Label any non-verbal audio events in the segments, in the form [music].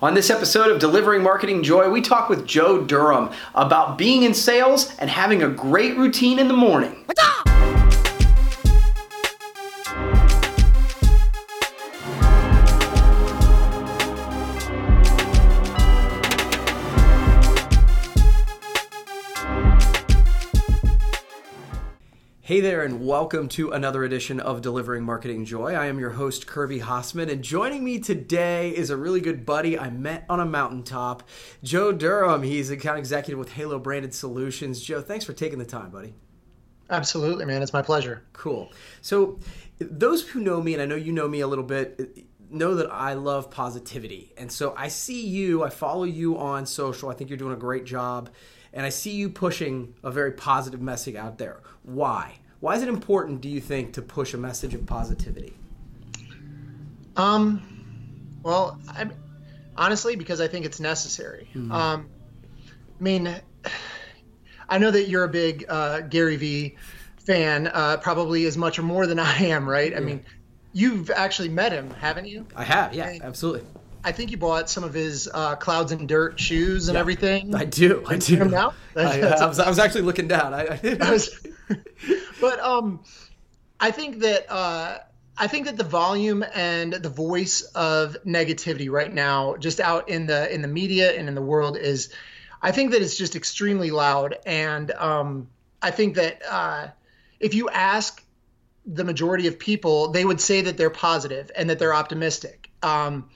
On this episode of Delivering Marketing Joy, we talk with Joe Durham about being in sales and having a great routine in the morning. Hey there, and welcome to another edition of Delivering Marketing Joy. I am your host, Kirby Hasseman, and joining me today is a really good buddy I met on a mountaintop, Joe Durham. He's account executive with Halo Branded Solutions. Joe, thanks for taking the time, buddy. Absolutely, man. It's my pleasure. Cool. So, those who know me, and I know you know me a little bit, know that I love positivity. And so I see you, I follow you on social. I think you're doing a great job and I see you pushing a very positive message out there. Why? Why is it important, do you think, to push a message of positivity? Um, well, I, honestly, because I think it's necessary. Mm-hmm. Um, I mean, I know that you're a big uh, Gary Vee fan, uh, probably as much or more than I am, right? Yeah. I mean, you've actually met him, haven't you? I have, yeah, absolutely. I think you bought some of his uh, clouds and dirt shoes and yeah, everything. I do. I do. Now? [laughs] I, I, was, I was actually looking down. I, I [laughs] was, [laughs] but um, I think that uh, I think that the volume and the voice of negativity right now, just out in the in the media and in the world, is I think that it's just extremely loud. And um, I think that uh, if you ask the majority of people, they would say that they're positive and that they're optimistic. Um,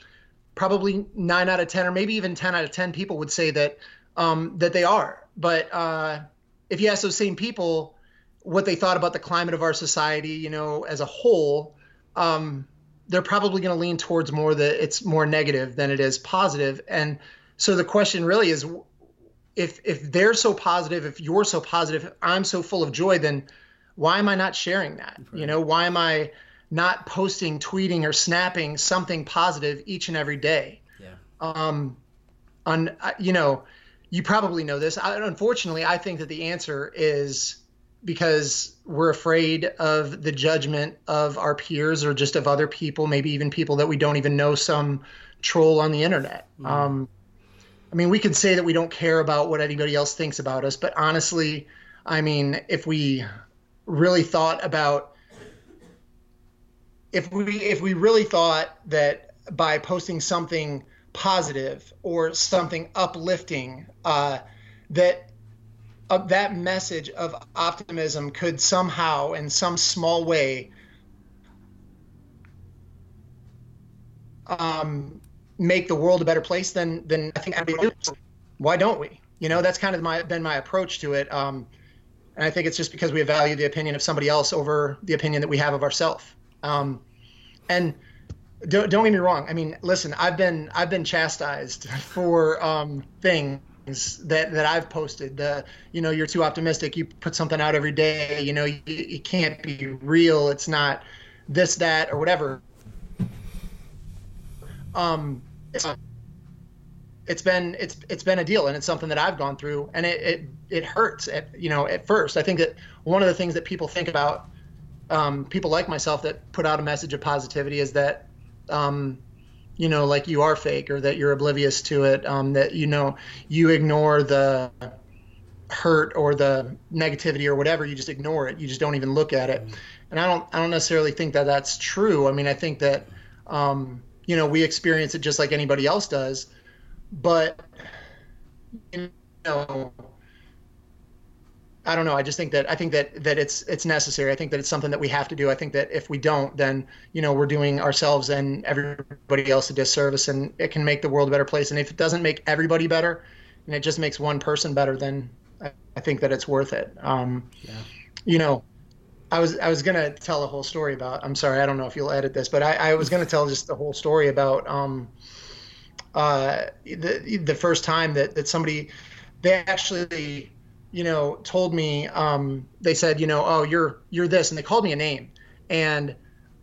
probably nine out of ten, or maybe even ten out of ten people would say that um, that they are. But uh, if you ask those same people what they thought about the climate of our society, you know, as a whole, um, they're probably going to lean towards more that it's more negative than it is positive. And so the question really is, if if they're so positive, if you're so positive, I'm so full of joy, then why am I not sharing that? Right. You know, why am I not posting, tweeting, or snapping something positive each and every day. Yeah. Um, on you know, you probably know this. I, unfortunately, I think that the answer is because we're afraid of the judgment of our peers or just of other people, maybe even people that we don't even know, some troll on the internet. Mm. Um, I mean, we can say that we don't care about what anybody else thinks about us, but honestly, I mean, if we really thought about if we if we really thought that by posting something positive or something uplifting uh, that uh, that message of optimism could somehow in some small way um, make the world a better place then then I think why don't we? You know that's kind of my been my approach to it um, and I think it's just because we value the opinion of somebody else over the opinion that we have of ourselves um, and don't, don't get me wrong. I mean, listen, I've been I've been chastised [laughs] for um, things that that I've posted. The you know you're too optimistic. You put something out every day. You know you, you can't be real. It's not this that or whatever. Um, it's, it's been it's it's been a deal, and it's something that I've gone through, and it it, it hurts. At you know at first, I think that one of the things that people think about um, people like myself that put out a message of positivity is that um, you know like you are fake or that you're oblivious to it um, that you know you ignore the hurt or the negativity or whatever you just ignore it you just don't even look at it. And i don't i don't necessarily think that that's true. I mean i think that um, you know we experience it just like anybody else does but you know I don't know. I just think that I think that that it's it's necessary. I think that it's something that we have to do. I think that if we don't, then you know we're doing ourselves and everybody else a disservice, and it can make the world a better place. And if it doesn't make everybody better, and it just makes one person better, then I, I think that it's worth it. Um, yeah. You know, I was I was gonna tell a whole story about. I'm sorry, I don't know if you'll edit this, but I, I was gonna tell just the whole story about um, uh, the the first time that that somebody they actually you know, told me, um, they said, you know, oh, you're you're this, and they called me a name, and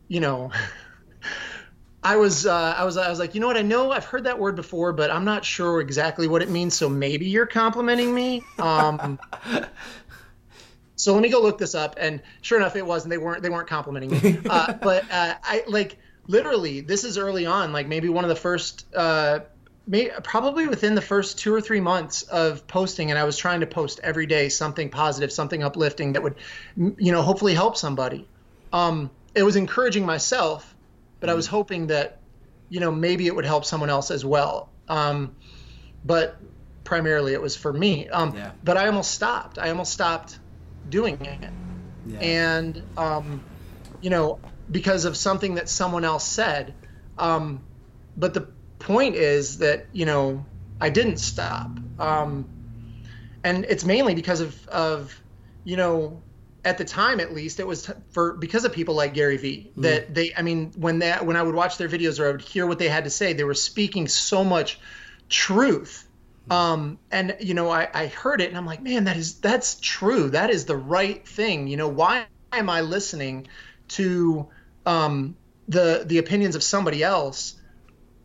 you know, [laughs] I was uh, I was I was like, you know what, I know I've heard that word before, but I'm not sure exactly what it means. So maybe you're complimenting me. Um, [laughs] so let me go look this up, and sure enough, it was, and they weren't they weren't complimenting me. Uh, [laughs] but uh, I like literally this is early on, like maybe one of the first uh, may, probably within the first two or three months of posting, and I was trying to post every day something positive, something uplifting that would, you know, hopefully help somebody. Um, it was encouraging myself, but I was hoping that, you know, maybe it would help someone else as well. Um, but primarily it was for me. Um, yeah. But I almost stopped. I almost stopped doing it. Yeah. And, um, you know, because of something that someone else said. Um, but the point is that you know I didn't stop, um, and it's mainly because of of you know at the time at least it was for because of people like Gary Vee mm-hmm. that they I mean when that when I would watch their videos or I would hear what they had to say they were speaking so much truth mm-hmm. um, and you know I, I heard it and I'm like man that is that's true that is the right thing you know why am I listening to um, the the opinions of somebody else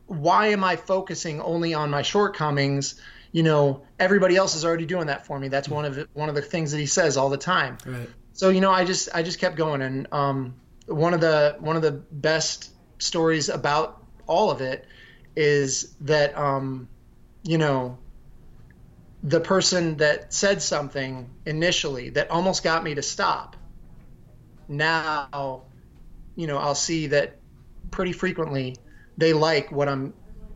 why am I focusing only on my shortcomings? You know, everybody else is already doing that for me. That's one of the, one of the things that he says all the time. Right. So you know, I just I just kept going, and um, one of the one of the best stories about all of it is that um, you know the person that said something initially that almost got me to stop. Now, you know, I'll see that pretty frequently they like what I'm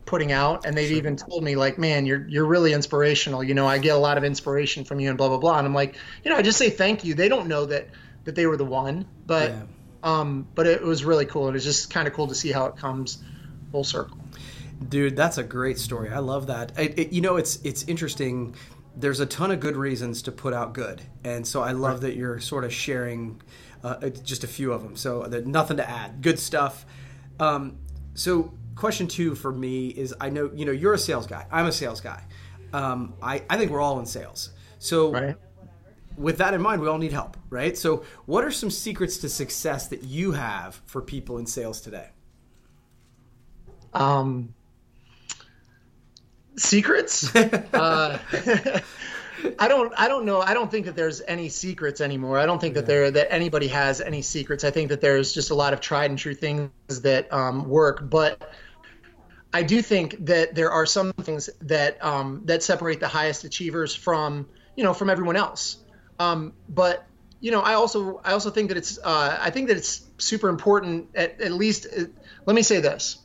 putting out and they've sure. even told me like man you're you're really inspirational. You know i get a lot of inspiration from you and blah blah blah. And i'm like you know i just say thank you. They don't know that that they were the one but yeah. um but it was really cool it was just kind of cool to see how it comes full circle. Dude that's a great story. I love that. It, it, you know it's it's interesting. There's a ton of good reasons to put out good and so i love right. that you're sort of sharing uh, just a few of them so nothing to add. Good stuff. Um, so, question two for me is I know, you know, you're a sales guy. I'm a sales guy. Um, I, I think we're all in sales. So, right. with that in mind, we all need help, right? So, what are some secrets to success that you have for people in sales today? Um, secrets? [laughs] uh, I don't I don't know. I don't think that there's any secrets anymore. I don't think that there that anybody has any secrets. I think that there's just a lot of tried and true things that um, work, but I do think that there are some things that um, that separate the highest achievers from you know from everyone else. Um, but you know, I also I also think that it's uh, I think that it's super important. At, at least, uh, let me say this: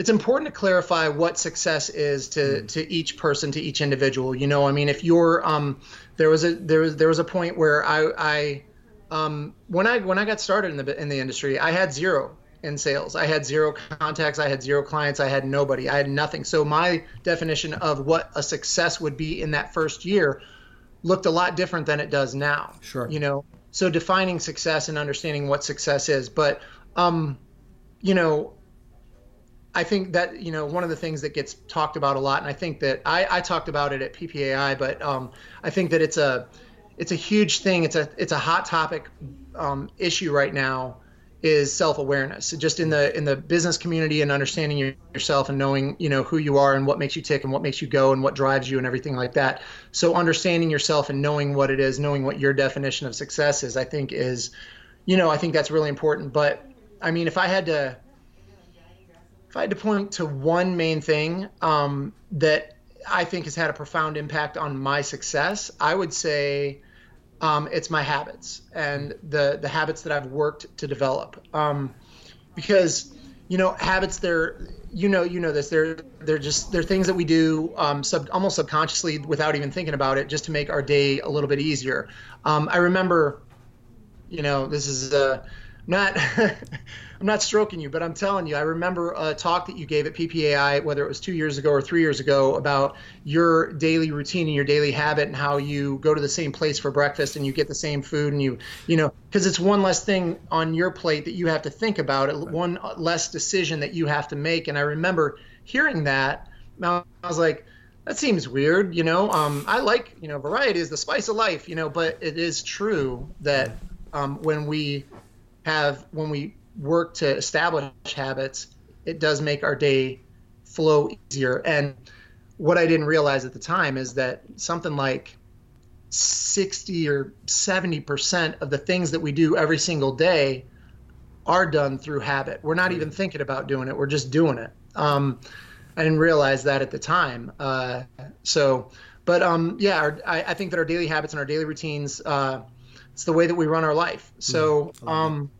it's important to clarify what success is to mm. to each person to each individual you know i mean if you're um there was a there was there was a point where i i um when i when i got started in the in the industry i had zero in sales. I had zero contacts. I had zero clients. I had nobody. I had nothing. So my definition of what a success would be in that first year looked a lot different than it does now sure. you know? So defining success and understanding what success is. But um you know I think that you know one of the things that gets talked about a lot, and I think that I, I talked about it at PPAI, but um, I think that it's a it's a huge thing. It's a it's a hot topic um, issue right now. Is self awareness just in the in the business community and understanding yourself and knowing you know who you are and what makes you tick and what makes you go and what drives you and everything like that. So understanding yourself and knowing what it is, knowing what your definition of success is, I think is, you know, I think that's really important. But I mean, if I had to if I had to point to one main thing um, that I think has had a profound impact on my success, I would say um, it's my habits and the the habits that I've worked to develop. Um, because you know habits they're you know you know this they're they're just they're things that we do um, sub, almost subconsciously without even thinking about it just to make our day a little bit easier. Um, I remember, you know, this is uh, not [laughs] I'm not stroking you, but I'm telling you, I remember a talk that you gave at PPAI, whether it was two years ago or three years ago, about your daily routine and your daily habit and how you go to the same place for breakfast and you get the same food and you, you know, because it's one less thing on your plate that you have to think about, one less decision that you have to make. And I remember hearing that, I was like, that seems weird, you know. Um, I like, you know, variety is the spice of life, you know, but it is true that um, when we have when we work to establish habits, it does make our day flow easier. And what I didn't realize at the time is that something like 60 or 70% of the things that we do every single day are done through habit. We're not even thinking about doing it, we're just doing it. Um, I didn't realize that at the time. Uh, so, but um, yeah, our, I, I, think that our daily habits and our daily routines, uh, it's the way that we run our life. So, mm, um,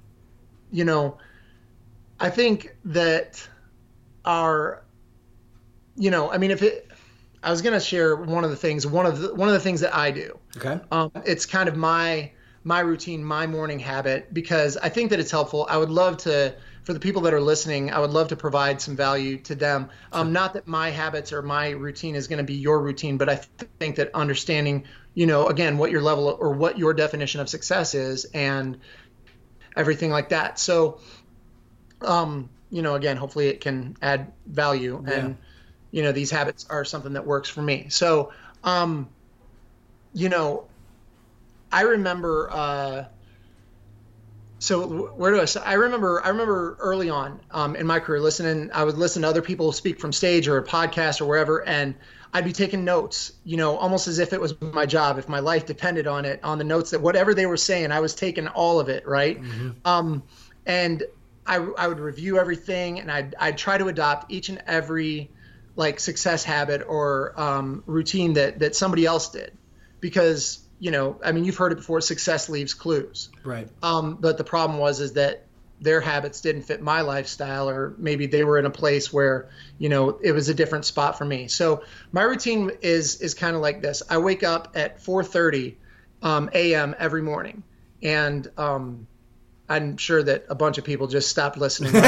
you know, I think that our, you know, I mean, if it, I was gonna share one of the things, one of the one of the things that I do. Okay. Um, it's kind of my my routine, my morning habit, because I think that it's helpful. I would love to, for the people that are listening, I would love to provide some value to them. Um, not that my habits or my routine is going to be your routine, but I th- think that understanding, you know, again, what your level or what your definition of success is and everything like that. So, um, you know, again, hopefully it can add value yeah. and, you know, these habits are something that works for me. So, um, you know, I remember. Uh, so where do I? I remember. I remember early on um, in my career, listening. I would listen to other people speak from stage or a podcast or wherever, and I'd be taking notes. You know, almost as if it was my job, if my life depended on it, on the notes that whatever they were saying, I was taking all of it, right? Mm-hmm. Um, and I, I would review everything, and I'd I'd try to adopt each and every like success habit or um, routine that that somebody else did, because you know, I mean, you've heard it before. Success leaves clues. Right. Um, but the problem was is that their habits didn't fit my lifestyle, or maybe they were in a place where you know it was a different spot for me. So my routine is is kind of like this. I wake up at 4:30 um, a.m. every morning, and um, I'm sure that a bunch of people just stopped listening. [laughs]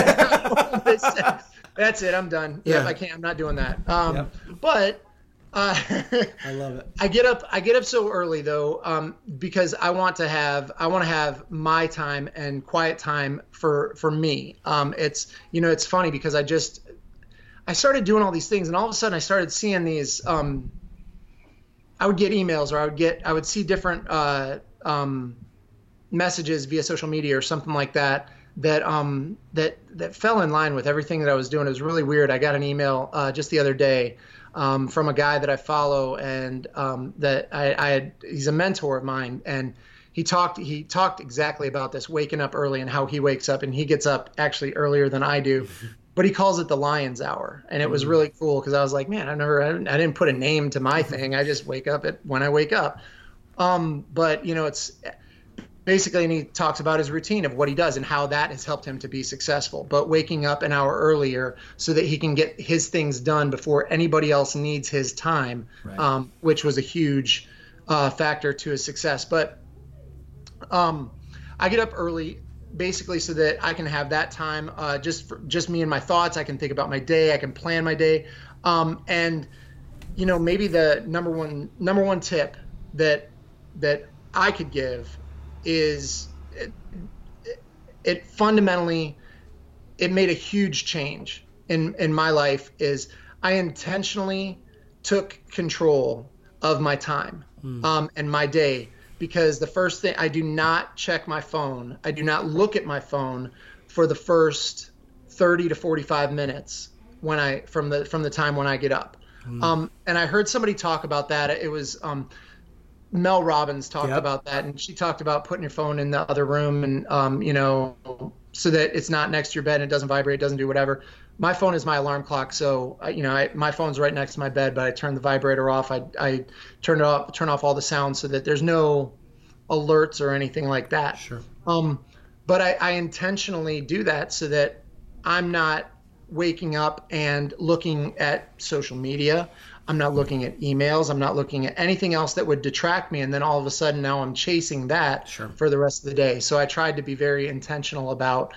That's it. I'm done. Yeah, yep, I can't. I'm not doing that. Um, yep. But uh, [laughs] I love it. I get up. I get up so early though, um, because I want to have. I want to have my time and quiet time for for me. Um, it's you know it's funny because I just I started doing all these things and all of a sudden I started seeing these. Um, I would get emails or I would get I would see different uh, um, messages via social media or something like that that um that that fell in line with everything that I was doing. It was really weird. I got an email uh, just the other day um, from a guy that I follow and um, that I, I had, he's a mentor of mine and he talked he talked exactly about this waking up early and how he wakes up and he gets up actually earlier than I do [laughs] but he calls it the lion's hour. And it was mm. really cool because I was like man I never I didn't put a name to my [laughs] thing. I just wake up at when I wake up. Um, but you know it's basically and he talks about his routine of what he does and how that has helped him to be successful. But waking up an hour earlier so that he can get his things done before anybody else needs his time right. um, which was a huge uh, factor to his success. But um, i get up early basically so that i can have that time uh, just for, just me and my thoughts. I can think about my day. I can plan my day. Um, and you know maybe the number one number one tip that that i could give is it, it fundamentally it made a huge change in in my life is I intentionally took control of my time mm. um, and my day because the first thing I do not check my phone. I do not look at my phone for the first 30 to 45 minutes when I from the from the time when I get up. Mm. Um, and I heard somebody talk about that. It was um, Mel Robbins talked yep. about that, and she talked about putting your phone in the other room, and um, you know, so that it's not next to your bed and it doesn't vibrate, doesn't do whatever. My phone is my alarm clock, so you know, I, my phone's right next to my bed, but I turn the vibrator off. I I turn it off, turn off all the sounds so that there's no alerts or anything like that. Sure. Um, but I, I intentionally do that so that I'm not waking up and looking at social media I'm not looking at emails. I'm not looking at anything else that would detract me. And then all of a sudden now I'm chasing that sure. for the rest of the day. So I tried to be very intentional about,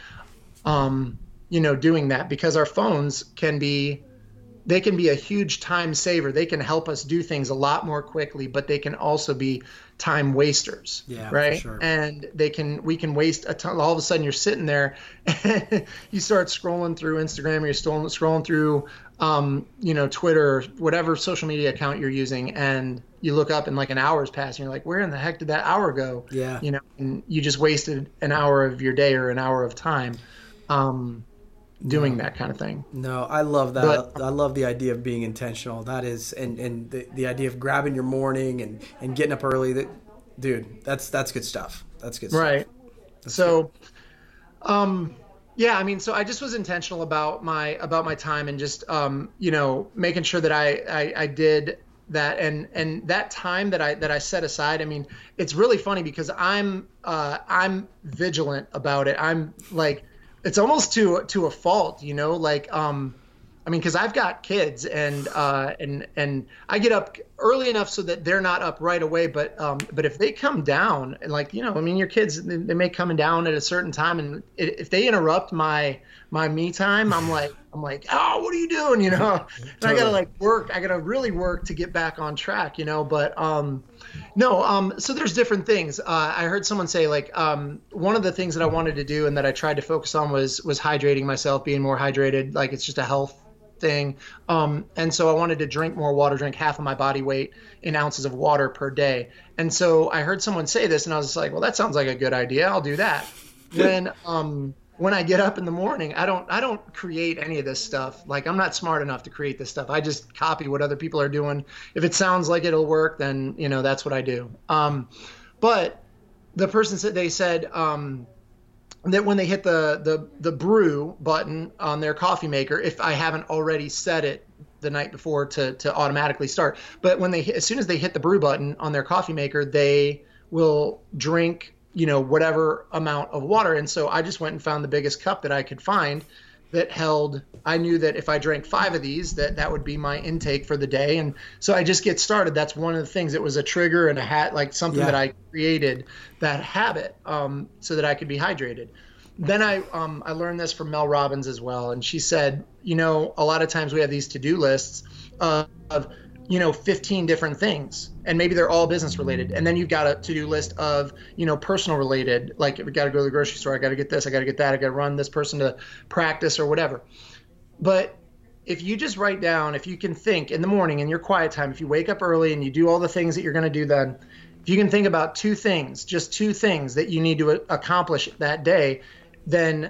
um, you know, doing that because our phones can be, they can be a huge time saver. They can help us do things a lot more quickly, but they can also be time wasters. Yeah, right. Sure. And they can we can waste a ton. All of a sudden, you're sitting there, and [laughs] you start scrolling through Instagram, or you're scrolling scrolling through, um, you know, Twitter, whatever social media account you're using, and you look up and like an hour's passed, and you're like, where in the heck did that hour go? Yeah. You know, and you just wasted an hour of your day or an hour of time. Um, doing that kind of thing. No, I love that. But, I love the idea of being intentional. That is, and and the, the idea of grabbing your morning and and getting up early. That, dude, that's that's good stuff. That's good. Stuff. Right. That's so, good. um, Yeah, I mean, so I just was intentional about my about my time and just um, you know making sure that I, I I did that and and that time that I that I set aside. I mean, it's really funny because I'm uh, I'm vigilant about it. I'm like, it's almost to to a fault, you know, like um I mean, because I've got kids, and uh, and and I get up early enough so that they're not up right away. But um, but if they come down, like you know, I mean, your kids they, they may come down at a certain time, and if they interrupt my my me time, I'm like [laughs] I'm like, oh, what are you doing? You know, [laughs] and I gotta like work. I gotta really work to get back on track. You know, but um, no, um, so there's different things. Uh, I heard someone say like um, one of the things that I wanted to do and that I tried to focus on was was hydrating myself, being more hydrated. Like it's just a health thing. Um, and so I wanted to drink more water, drink half of my body weight in ounces of water per day. And so I heard someone say this, and I was like, well, that sounds like a good idea. I'll do that. when um, when I get up in the morning, I don't I don't create any of this stuff. Like I'm not smart enough to create this stuff. I just copy what other people are doing. If it sounds like it'll work, then you know that's what I do. Um, but the person said they said um, that when they hit the, the the brew button on their coffee maker, if I haven't already set it the night before to to automatically start, but when they as soon as they hit the brew button on their coffee maker, they will drink you know whatever amount of water. And so I just went and found the biggest cup that I could find that held i knew that if i drank five of these that that would be my intake for the day. And so i just get started. That's one of the things. It was a trigger and a hat like something yeah. that i created that habit um, so that i could be hydrated. Then I um, I learned this from Mel Robbins as well, and she said, you know, a lot of times we have these to do lists of, of you know 15 different things and maybe they're all business related and then you've got a to-do list of you know personal related like we got to go to the grocery store i got to get this i got to get that i got to run this person to practice or whatever but if you just write down if you can think in the morning in your quiet time if you wake up early and you do all the things that you're going to do then if you can think about two things just two things that you need to accomplish that day then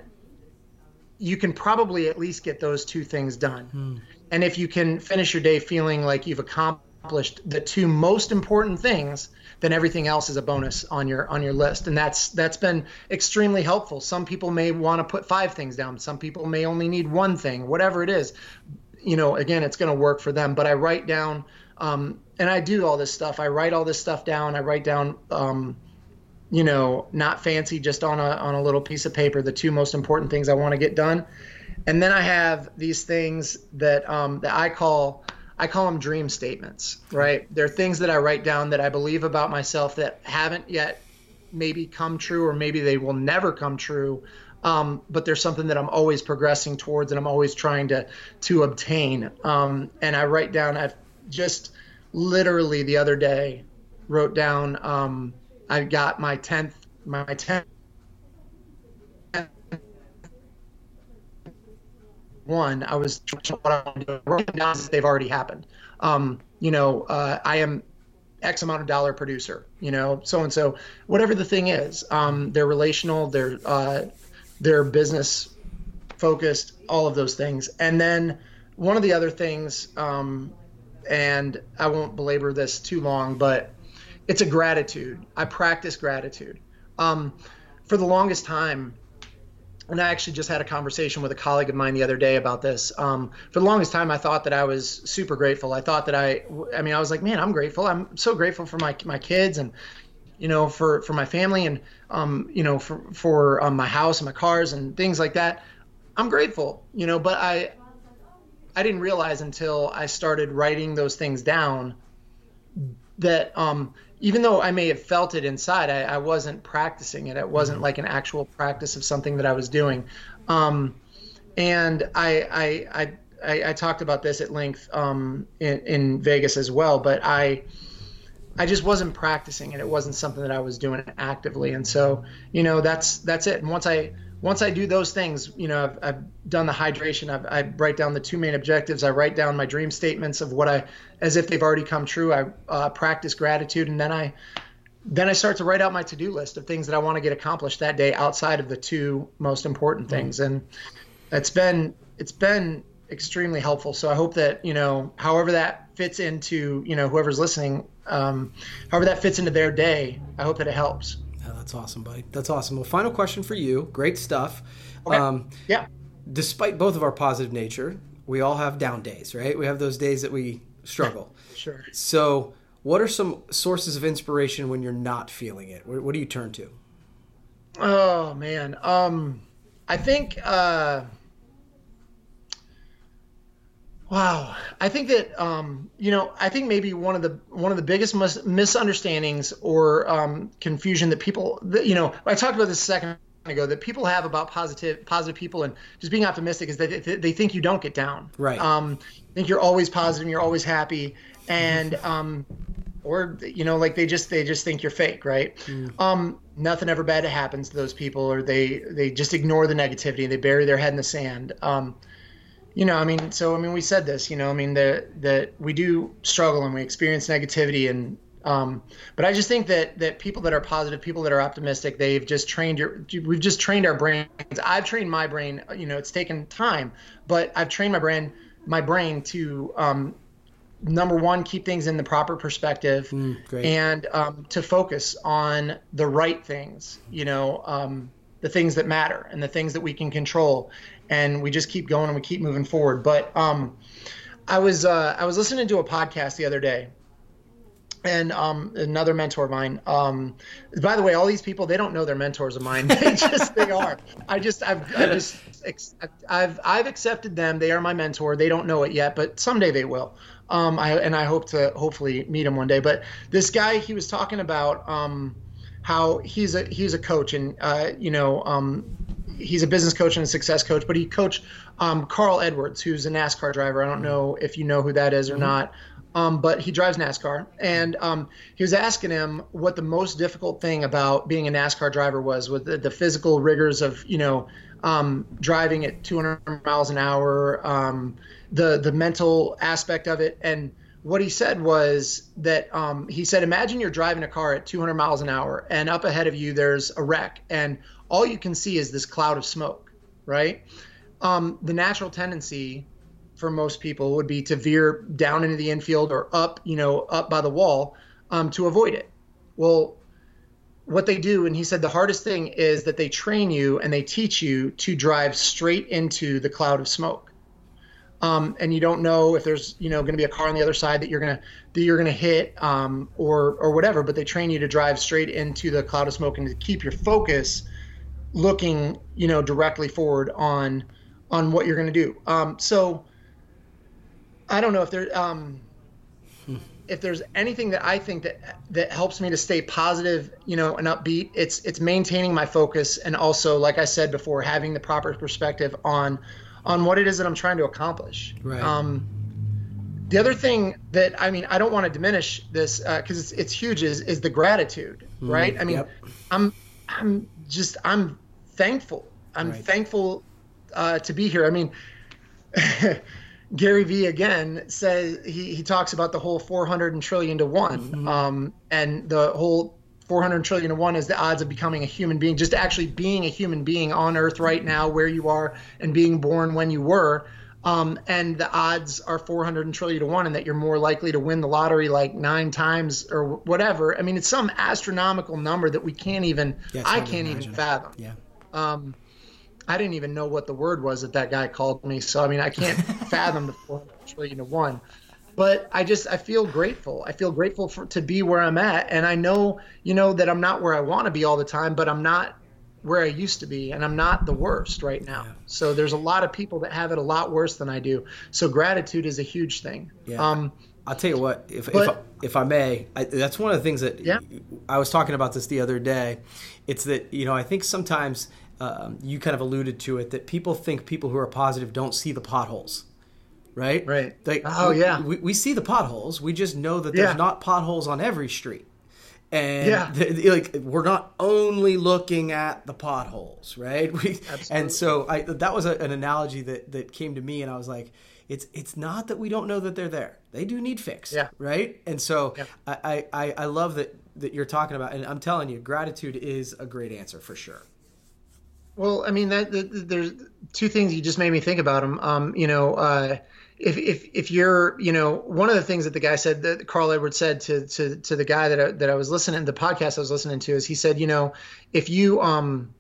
you can probably at least get those two things done. Hmm. And if you can finish your day feeling like you've accomplished the two most important things, then everything else is a bonus on your on your list. And that's that's been extremely helpful. Some people may want to put five things down. Some people may only need one thing, whatever it is. You know, again, it's going to work for them. But I write down, um, and I do all this stuff. I write all this stuff down. I write down um, you know, not fancy, just on a on a little piece of paper, the two most important things I want to get done. And then I have these things that um, that I call I call them dream statements, right? They're things that I write down that I believe about myself that haven't yet maybe come true or maybe they will never come true. Um, but there's something that I'm always progressing towards and I'm always trying to to obtain. Um, and I write down. I've just literally the other day wrote down um, I got my tenth my tenth one. I was what I want to do. That they've already happened. Um, you know, uh, I am X amount of dollar producer. You know, so and so, whatever the thing is. Um, they're relational. They're uh, they're business focused. All of those things. And then one of the other things, um, and I won't belabor this too long, but it's a gratitude. I practice gratitude. Um, for the longest time, and I actually just had a conversation with a colleague of mine the other day about this. Um, for the longest time, I thought that I was super grateful. I thought that I, I mean, I was like, man, I'm grateful. I'm so grateful for my my kids and, you know, for for my family and, um, you know, for for um, my house and my cars and things like that. I'm grateful, you know, but I, I didn't realize until I started writing those things down that um, even though I may have felt it inside, I, I wasn't practicing it. It wasn't mm-hmm. like an actual practice of something that I was doing. Um, and I, I, I, I, I, talked about this at length um, in, in Vegas as well, but I, I just wasn't practicing it. It wasn't something that I was doing actively. And so, you know, that's that's it. And once I once I do those things, you know, I've, I've done the hydration. I've, i write down the two main objectives. I write down my dream statements of what I, as if they've already come true. I uh, practice gratitude, and then I, then I start to write out my to-do list of things that I want to get accomplished that day outside of the two most important mm-hmm. things. And it's been it's been extremely helpful. So I hope that you know, however that fits into you know whoever's listening, um, however that fits into their day, I hope that it helps That's awesome, buddy. That's awesome. Well, final question for you. Great stuff. Okay. Um, yeah. Despite both of our positive nature, we all have down days, right? We have those days that we struggle. [laughs] sure. So, what are some sources of inspiration when you're not feeling it? What, what do you turn to? Oh man, um, I think. Uh, Wow, I think that um, you know, I think maybe one of the one of the biggest mis- misunderstandings or um, confusion that people, that, you know, I talked about this a second ago that people have about positive positive people and just being optimistic is that they, they think you don't get down. Right. Um, think you're always positive, you're always happy, and um, or you know, like they just they just think you're fake, right? Mm. Um, nothing ever bad happens to those people, or they they just ignore the negativity, and they bury their head in the sand. Um, you know, I mean, so I mean, we said this, you know, I mean that that we do struggle and we experience negativity, and um, but I just think that that people that are positive, people that are optimistic, they've just trained your, we've just trained our brains. I've trained my brain, you know, it's taken time, but I've trained my brain, my brain to um, number one, keep things in the proper perspective, mm, and um, to focus on the right things, you know, um, the things that matter and the things that we can control and we just keep going and we keep moving forward. But um, I was uh, I was listening to a podcast the other day, and um, another mentor of mine. Um, by the way, all these people they don't know they're mentors of mine. [laughs] They just they are. I just I've I just I've I've accepted them. They are my mentor. They don't know it yet, but someday they will. Um, I and I hope to hopefully meet him one day. But this guy, he was talking about um, how he's a he's a coach, and uh, you know um, he's a business coach and a success coach, but he coached um, Carl Edwards, who's a NASCAR driver. I don't know if you know who that is or mm-hmm. not, um, but he drives NASCAR. And um, he was asking him what the most difficult thing about being a NASCAR driver was, with the, the physical rigors of you know um, driving at 200 miles an hour, um, the the mental aspect of it, and what he said was that um, he said, imagine you're driving a car at 200 miles an hour, and up ahead of you there's a wreck, and all you can see is this cloud of smoke, right? Um, the natural tendency for most people would be to veer down into the infield or up, you know, up by the wall um, to avoid it. Well, what they do, and he said the hardest thing is that they train you and they teach you to drive straight into the cloud of smoke. Um, and you don't know if there's you know going to be a car on the other side that you're gonna that you're gonna hit um, or or whatever. But they train you to drive straight into the cloud of smoke and to keep your focus looking, you know, directly forward on on what you're going to do. Um, so I don't know if there um, if there's anything that I think that that helps me to stay positive, you know, and upbeat. It's it's maintaining my focus and also, like I said before, having the proper perspective on on what it is that I'm trying to accomplish. Right. Um, the other thing that I mean, I don't want to diminish this because uh, it's it's huge is is the gratitude, mm, right? I mean, yep. I'm I'm just I'm thankful. I'm right. thankful uh, to be here. I mean, [laughs] Gary Vee again says he, he talks about the whole 400 trillion to one, mm-hmm. um, and the whole 400 trillion to one is the odds of becoming a human being, just actually being a human being on Earth right now, where you are, and being born when you were. Um, and the odds are 400 trillion to one, and that you're more likely to win the lottery like nine times or whatever. I mean, it's some astronomical number that we can't even, yeah, I can't even fathom. Yeah. Um, I didn't even know what the word was that that guy called me. So I mean, I can't [laughs] fathom the four trillion to one. But I just I feel grateful. I feel grateful for to be where I'm at, and I know you know that I'm not where I want to be all the time, but I'm not where I used to be, and I'm not the worst right now. Yeah. So there's a lot of people that have it a lot worse than I do. So gratitude is a huge thing. Yeah. Um, I'll tell you what, if but, if, I, if I may, I, that's one of the things that yeah. I was talking about this the other day. It's that you know I think sometimes um, you kind of alluded to it that people think people who are positive don't see the potholes right? Right. Like, oh yeah. we, we see the potholes. We just know that there's yeah. not potholes on every street. And yeah. like we're not only looking at the potholes right? [laughs] We, and so I, that was a, an analogy that that came to me and i was like it's it's not that we don't know that they're there. They do need fixed yeah. right? And so yeah. I, I i love that that you're talking about and i'm telling you gratitude is a great answer for sure well, I mean, that, that, there's two things you just made me think about them. Um, you know, uh, if if if you're you know one of the things that the guy said that Carl Edwards said to to to the guy that I, that I was listening the podcast I was listening to is he said you know if you um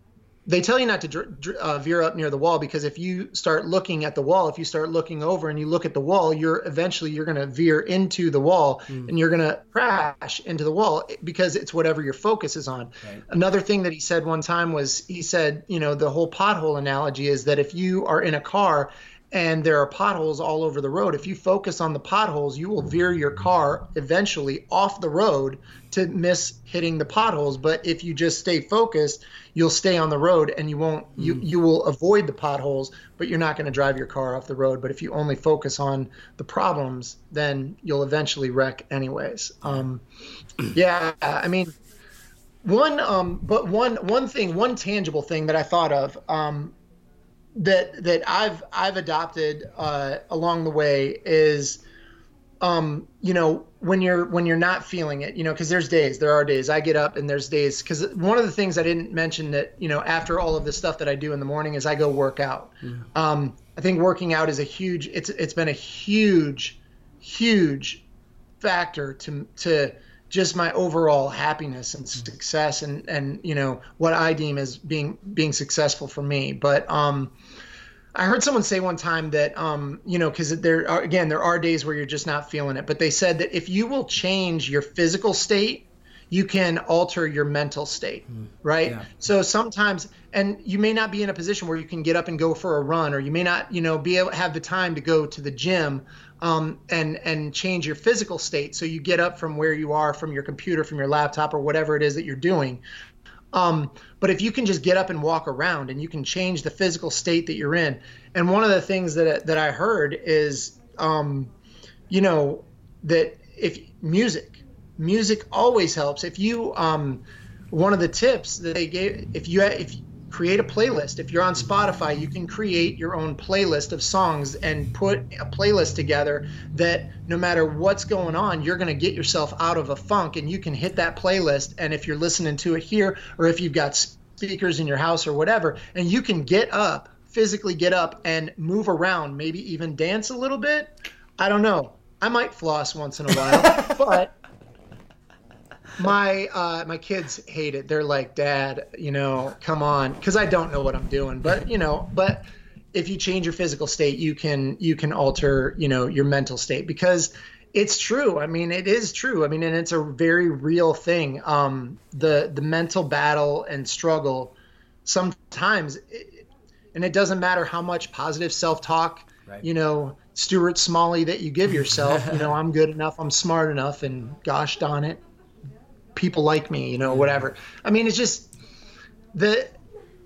they tell you not to uh, veer up near the wall because if you start looking at the wall, if you start looking over and you look at the wall, you're eventually you're going to veer into the wall mm. and you're going to crash into the wall because it's whatever your focus is on. Right. Another thing that he said one time was he said, you know, the whole pothole analogy is that if you are in a car and there are potholes all over the road. If you focus on the potholes, you will veer your car eventually off the road to miss hitting the potholes. But if you just stay focused, you'll stay on the road and you won't you mm. you will avoid the potholes, but you're not going to drive your car off the road. But if you only focus on the problems, then you'll eventually wreck anyways. Um, [clears throat] yeah, I mean one um but one one thing one tangible thing that i thought of um that that I've I've adopted uh, along the way is, um, you know, when you're when you're not feeling it, you know, because there's days, there are days I get up and there's days because one of the things I didn't mention that you know after all of the stuff that I do in the morning is I go work out. Yeah. Um, I think working out is a huge. It's it's been a huge, huge factor to to just my overall happiness and mm-hmm. success and and you know what I deem as being being successful for me. But um, I heard someone say one time that um, you know because there are again there are days where you're just not feeling it, but they said that if you will change your physical state, you can alter your mental state, mm. right? Yeah. So sometimes, and you may not be in a position where you can get up and go for a run, or you may not, you know, be able have the time to go to the gym um, and and change your physical state. So you get up from where you are, from your computer, from your laptop, or whatever it is that you're doing. Um, but if you can just get up and walk around, and you can change the physical state that you're in, and one of the things that that I heard is, um, you know, that if music, music always helps. If you, um, one of the tips that they gave, if you if create a playlist. If you're on Spotify, you can create your own playlist of songs and put a playlist together that no matter what's going on, you're going to get yourself out of a funk and you can hit that playlist. And if you're listening to it here or if you've got speakers in your house or whatever, and you can get up, physically get up and move around, maybe even dance a little bit. I don't know. I might floss once in a while, [laughs] but my uh, my kids hate it. They're like, Dad, you know, come on, because I don't know what I'm doing. But you know, but if you change your physical state, you can you can alter you know your mental state because it's true. I mean, it is true. I mean, and it's a very real thing. Um, the the mental battle and struggle sometimes, it, and it doesn't matter how much positive self talk. Right. You know, Stuart Smalley that you give yourself. you know, [laughs] I'm good enough. I'm smart enough, and gosh darn it, people like me, you know, whatever. I mean, it's just the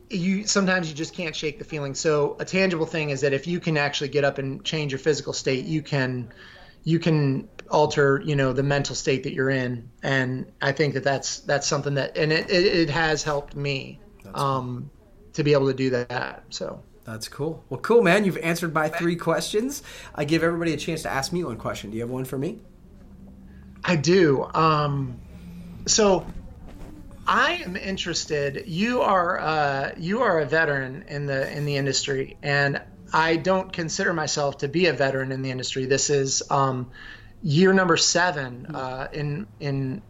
you sometimes you just can't shake the feeling. So a tangible thing is that if you can actually get up and change your physical state, you can you can alter you know the mental state that you're in. And i think that that's that's something that and it, it, it has helped me um, cool. to be able to do that so. That's cool. Well cool man. You've answered my three questions. I give everybody a chance to ask me one question. Do you have one for me? I do. Um, so I am interested. You are uh, you are a veteran in the in the industry, and I don't consider myself to be a veteran in the industry. This is um, year number seven uh, in in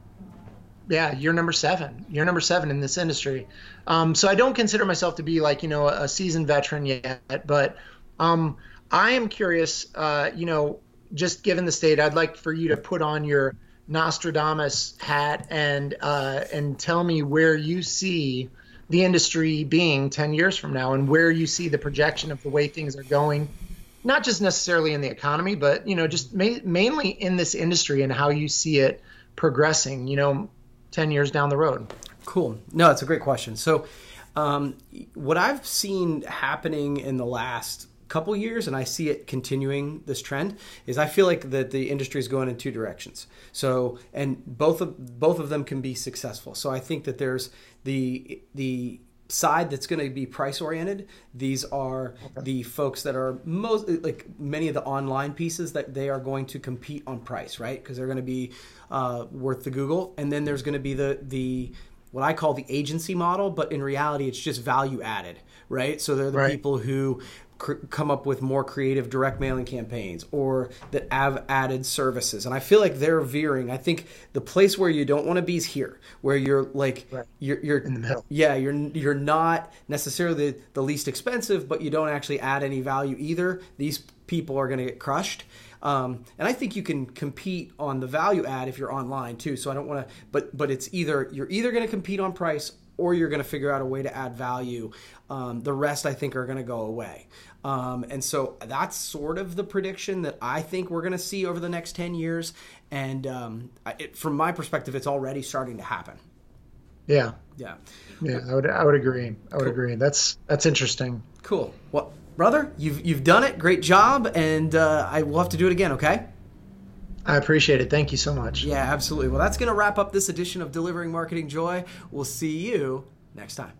yeah year number seven year number seven in this industry. Um, so I don't consider myself to be like you know a seasoned veteran yet, but um, I am curious. Uh, you know, just given the state, I'd like for you to put on your Nostradamus hat and uh, and tell me where you see the industry being 10 years from now and where you see the projection of the way things are going not just necessarily in the economy but you know just ma- mainly in this industry and how you see it progressing you know 10 years down the road. Cool. No it's a great question. So um, what i've seen happening in the last couple years and I see it continuing this trend is I feel like that the industry is going in two directions. So and both of both of them can be successful. So I think that there's the the side that's going to be price oriented these are okay. the folks that are most like many of the online pieces that they are going to compete on price right because they're going to be uh, worth the google and then there's going to be the the what I call the agency model, but in reality, it's just value added, right? So they're the Right. people who cr- come up with more creative direct mailing campaigns or that have added services. And I feel like they're veering. I think the place where you don't want to be is here, where you're like Right. you're you're In the middle. yeah, you're you're not necessarily the, the least expensive, but you don't actually add any value either. These people are going to get crushed. Um, and I think you can compete on the value add if you're online too. So I don't want to, but but it's either you're either going to compete on price or you're going to figure out a way to add value. Um, the rest I think are going to go away. Um, and so that's sort of the prediction that I think we're going to see over the next ten years. And um, it, from my perspective, it's already starting to happen. Yeah. Yeah. Yeah, I would I would agree. I would agree. That's that's interesting. Cool. Well, brother, you've you've done it. Great job, and uh, I will have to do it again. Okay. I appreciate it. Thank you so much. Yeah, absolutely. Well, that's going to wrap up this edition of Delivering Marketing Joy. We'll see you next time.